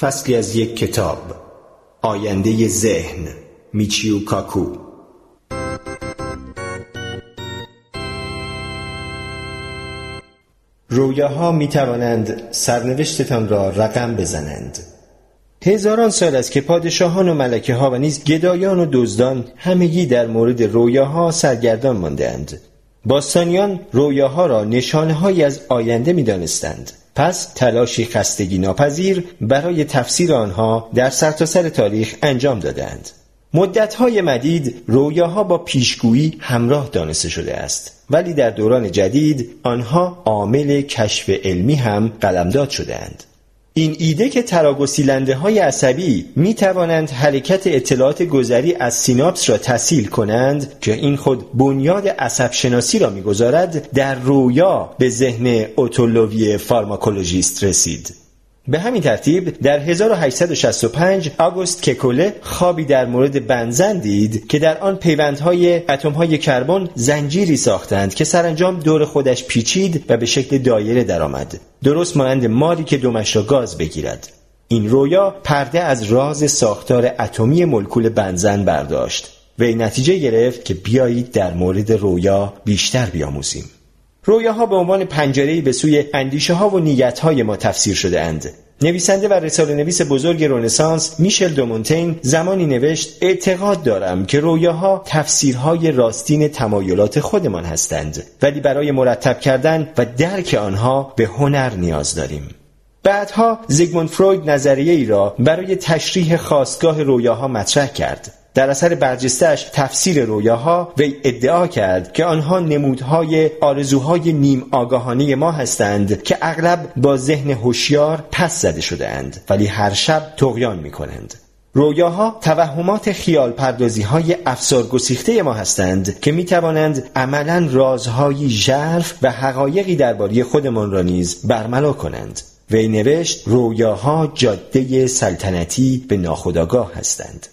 فصلی از یک کتاب آینده ذهن میچیو کاکو رویاها می توانند سرنوشتتان را رقم بزنند. هزاران سال است که پادشاهان و ملکه ها و نیز گدایان و دزدان همگی در مورد رویاها سرگردان ماندهاند. باستانیان رویاها را نشانه از آینده می دانستند. پس تلاشی خستگی ناپذیر برای تفسیر آنها در سرتاسر سر تاریخ انجام دادند. مدتهای مدید رویاها با پیشگویی همراه دانسته شده است ولی در دوران جدید آنها عامل کشف علمی هم قلمداد شدهاند. این ایده که تراگسیلنده های عصبی می توانند حرکت اطلاعات گذری از سیناپس را تسهیل کنند که این خود بنیاد عصب شناسی را می‌گذارد در رویا به ذهن اوتولوی فارماکولوژیست رسید. به همین ترتیب در 1865 آگوست ککوله خوابی در مورد بنزن دید که در آن پیوندهای اتمهای کربن زنجیری ساختند که سرانجام دور خودش پیچید و به شکل دایره درآمد. درست مانند ماری که دمش را گاز بگیرد. این رویا پرده از راز ساختار اتمی مولکول بنزن برداشت. و نتیجه گرفت که بیایید در مورد رویا بیشتر بیاموزیم. رویاها به عنوان پنجره‌ای به سوی اندیشه ها و نیت های ما تفسیر شده اند. نویسنده و رساله نویس بزرگ رونسانس میشل دومونتین زمانی نوشت اعتقاد دارم که رویاها تفسیرهای راستین تمایلات خودمان هستند ولی برای مرتب کردن و درک آنها به هنر نیاز داریم. بعدها زیگموند فروید نظریه ای را برای تشریح خواستگاه رویاها مطرح کرد در اثر برجستش تفسیر رویاها وی ادعا کرد که آنها نمودهای آرزوهای نیم آگاهانه ما هستند که اغلب با ذهن هوشیار پس زده شده اند ولی هر شب تغیان می کنند. رویاها توهمات خیال پردازی های افسار گسیخته ما هستند که می توانند عملا رازهای ژرف و حقایقی درباره خودمان را نیز برملا کنند. وی نوشت رویاها جاده سلطنتی به ناخودآگاه هستند.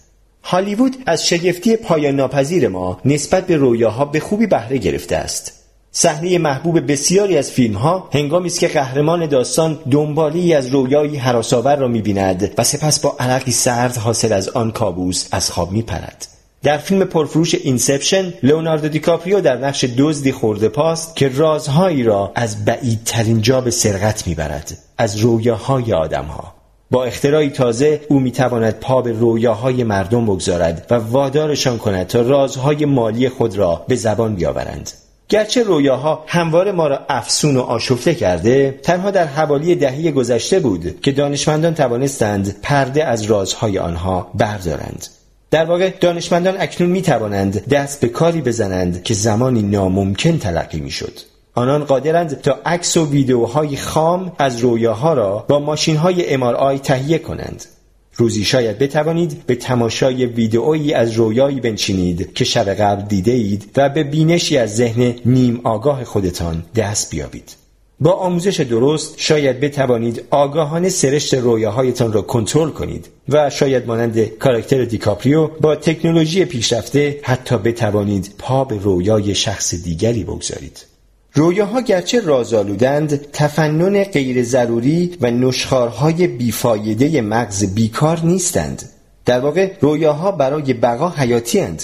هالیوود از شگفتی پایان ناپذیر ما نسبت به رویاها به خوبی بهره گرفته است. صحنه محبوب بسیاری از فیلم ها هنگامی است که قهرمان داستان دنبالی از رویایی حراسآور را می‌بیند و سپس با عرقی سرد حاصل از آن کابوس از خواب میپرد در فیلم پرفروش اینسپشن لئوناردو دیکاپریو در نقش دزدی خرده‌پاست که رازهایی را از بعیدترین جا به سرقت می‌برد از رویاهای آدمها با اختراعی تازه او می‌تواند پا به رویاهای مردم بگذارد و وادارشان کند تا رازهای مالی خود را به زبان بیاورند گرچه رویاها همواره ما را افسون و آشفته کرده تنها در حوالی دهه‌ی گذشته بود که دانشمندان توانستند پرده از رازهای آنها بردارند در واقع دانشمندان اکنون می توانند دست به کاری بزنند که زمانی ناممکن تلقی می شد. آنان قادرند تا عکس و ویدیوهای خام از رویاها را با ماشین های MRI تهیه کنند. روزی شاید بتوانید به تماشای ویدئویی از رویایی بنشینید که شب قبل دیده اید و به بینشی از ذهن نیم آگاه خودتان دست بیابید. با آموزش درست شاید بتوانید آگاهانه سرشت رویاهایتان را کنترل کنید و شاید مانند کاراکتر دیکاپریو با تکنولوژی پیشرفته حتی بتوانید پا به رویای شخص دیگری بگذارید. رویاها گرچه رازآلودند تفنن غیر ضروری و نشخارهای بیفایده مغز بیکار نیستند در واقع رویاها برای بقا حیاتی هند.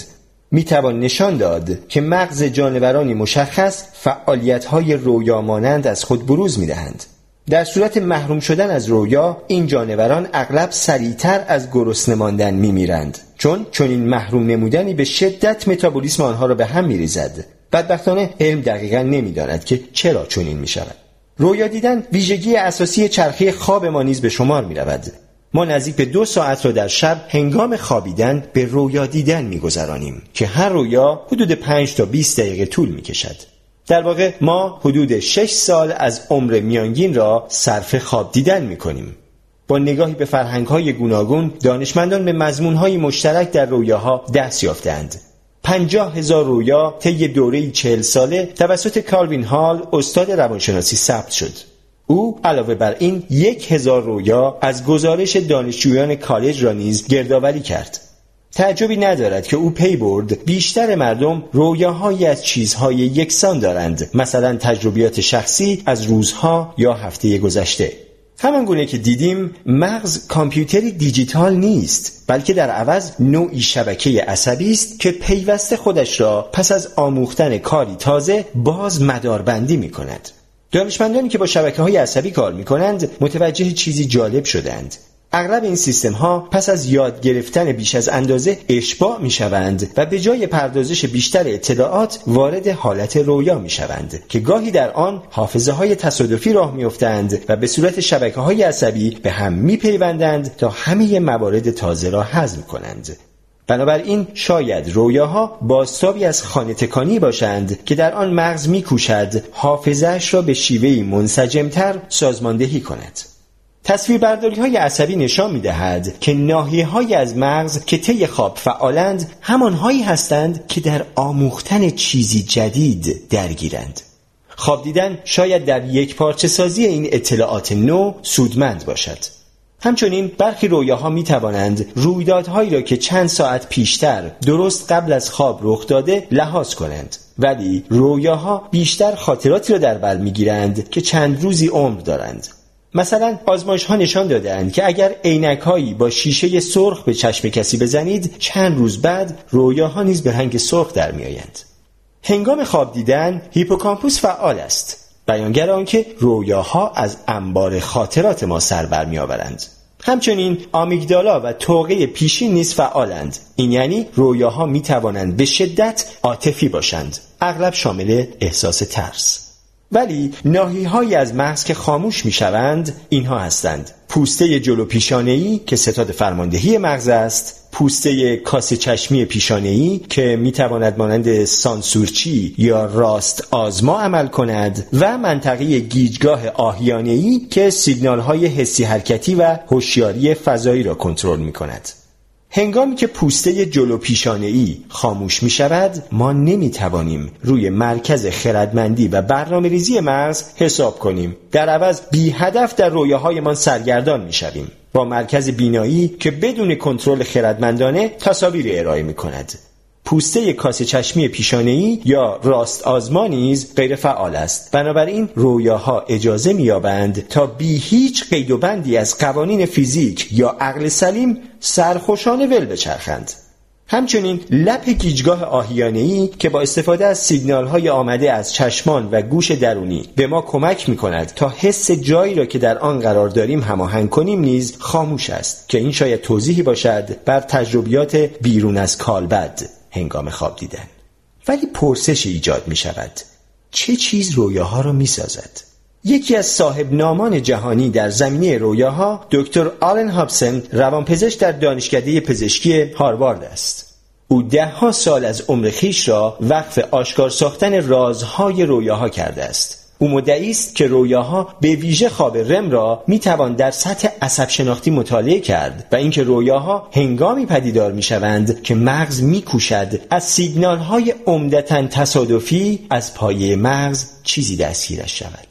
می توان نشان داد که مغز جانورانی مشخص فعالیت‌های رویا مانند از خود بروز می دهند. در صورت محروم شدن از رویا این جانوران اغلب سریعتر از گرسنه ماندن میمیرند چون چنین محروم نمودنی به شدت متابولیسم آنها را به هم میریزد بدبختانه علم دقیقا نمی‌داند که چرا چنین می شود. رویا دیدن ویژگی اساسی چرخی خواب ما نیز به شمار می رود. ما نزدیک به دو ساعت را در شب هنگام خوابیدن به رویا دیدن میگذرانیم که هر رویا حدود 5 تا 20 دقیقه طول می کشد. در واقع ما حدود 6 سال از عمر میانگین را صرف خواب دیدن می کنیم. با نگاهی به فرهنگ های گوناگون دانشمندان به مضمون های مشترک در رویاها دست یافتند پنجاه هزار رویا طی دوره چهل ساله توسط کالوین هال استاد روانشناسی ثبت شد. او علاوه بر این یک هزار رویا از گزارش دانشجویان کالج را نیز گردآوری کرد. تعجبی ندارد که او پی برد. بیشتر مردم رویاهایی از چیزهای یکسان دارند. مثلا تجربیات شخصی از روزها یا هفته گذشته. همان گونه که دیدیم مغز کامپیوتری دیجیتال نیست بلکه در عوض نوعی شبکه عصبی است که پیوسته خودش را پس از آموختن کاری تازه باز مداربندی می کند. دانشمندانی که با شبکه های عصبی کار می کنند متوجه چیزی جالب شدند اغلب این سیستم ها پس از یاد گرفتن بیش از اندازه اشباع می شوند و به جای پردازش بیشتر اطلاعات وارد حالت رویا می شوند که گاهی در آن حافظه های تصادفی راه می افتند و به صورت شبکه های عصبی به هم می پیوندند تا همه موارد تازه را هضم کنند. بنابراین شاید رویاها بازتابی از خانه تکانی باشند که در آن مغز میکوشد حافظش را به شیوهی منسجمتر سازماندهی کند. تصویربرداری های عصبی نشان می دهد که ناحیه های از مغز که طی خواب فعالند همانهایی هستند که در آموختن چیزی جدید درگیرند. خواب دیدن شاید در یک پارچه سازی این اطلاعات نو سودمند باشد. همچنین برخی رویاها می توانند رویدادهایی را که چند ساعت پیشتر درست قبل از خواب رخ داده لحاظ کنند ولی رویاها بیشتر خاطراتی را در بر می‌گیرند که چند روزی عمر دارند مثلا آزمایش ها نشان دادند که اگر عینک هایی با شیشه سرخ به چشم کسی بزنید چند روز بعد رویاها نیز به رنگ سرخ در میآیند. هنگام خواب دیدن هیپوکامپوس فعال است. بیانگر آنکه رویاها از انبار خاطرات ما سر بر میآورند. همچنین آمیگدالا و توقه پیشین نیز فعالند. این یعنی رویاها می توانند به شدت عاطفی باشند. اغلب شامل احساس ترس. ولی ناهی هایی از مغز که خاموش می شوند اینها هستند. پوسته جلو پیشانهی که ستاد فرماندهی مغز است. پوسته کاس چشمی پیشانهی که می تواند مانند سانسورچی یا راست آزما عمل کند و منطقه گیجگاه آهیانهی که سیگنال های حسی حرکتی و هوشیاری فضایی را کنترل می کند هنگامی که پوسته جلو پیشانه خاموش می شود ما نمی توانیم روی مرکز خردمندی و برنامه ریزی مغز حساب کنیم. در عوض بی هدف در رویاهایمان سرگردان می شویم با مرکز بینایی که بدون کنترل خردمندانه تصاویر ارائه می کند پوسته کاسه چشمی پیشانه‌ای یا راست آزما نیز غیر فعال است. بنابراین رویاها اجازه می‌یابند تا بی هیچ قید و بندی از قوانین فیزیک یا عقل سلیم سرخوشانه ول بچرخند. همچنین لپ گیجگاه آهیانه‌ای که با استفاده از سیگنال های آمده از چشمان و گوش درونی به ما کمک می کند تا حس جایی را که در آن قرار داریم هماهنگ کنیم نیز خاموش است که این شاید توضیحی باشد بر تجربیات بیرون از کالبد. هنگام خواب دیدن. ولی پرسش ایجاد می شود. چه چیز رویاها را می سازد؟ یکی از صاحب نامان جهانی در زمینه رویاها دکتر آلن هابسن روانپزشک در دانشکده پزشکی هاروارد است. او دهها سال از عمر خیش را وقف آشکار ساختن رازهای رویاها کرده است. او مدعی است که رویاها به ویژه خواب رم را می‌توان در سطح عصب شناختی مطالعه کرد و اینکه رویاها هنگامی پدیدار می‌شوند که مغز میکوشد از سیگنال های عمدتا تصادفی از پایه مغز چیزی دستگیرش شود.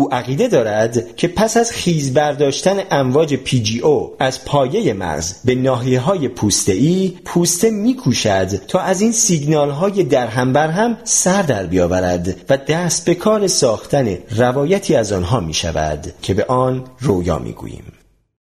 او عقیده دارد که پس از خیز برداشتن امواج پی جی او از پایه مغز به ناحیه های پوسته ای پوسته میکوشد تا از این سیگنال های در هم بر هم سر در بیاورد و دست به کار ساختن روایتی از آنها می شود که به آن رویا می گوییم.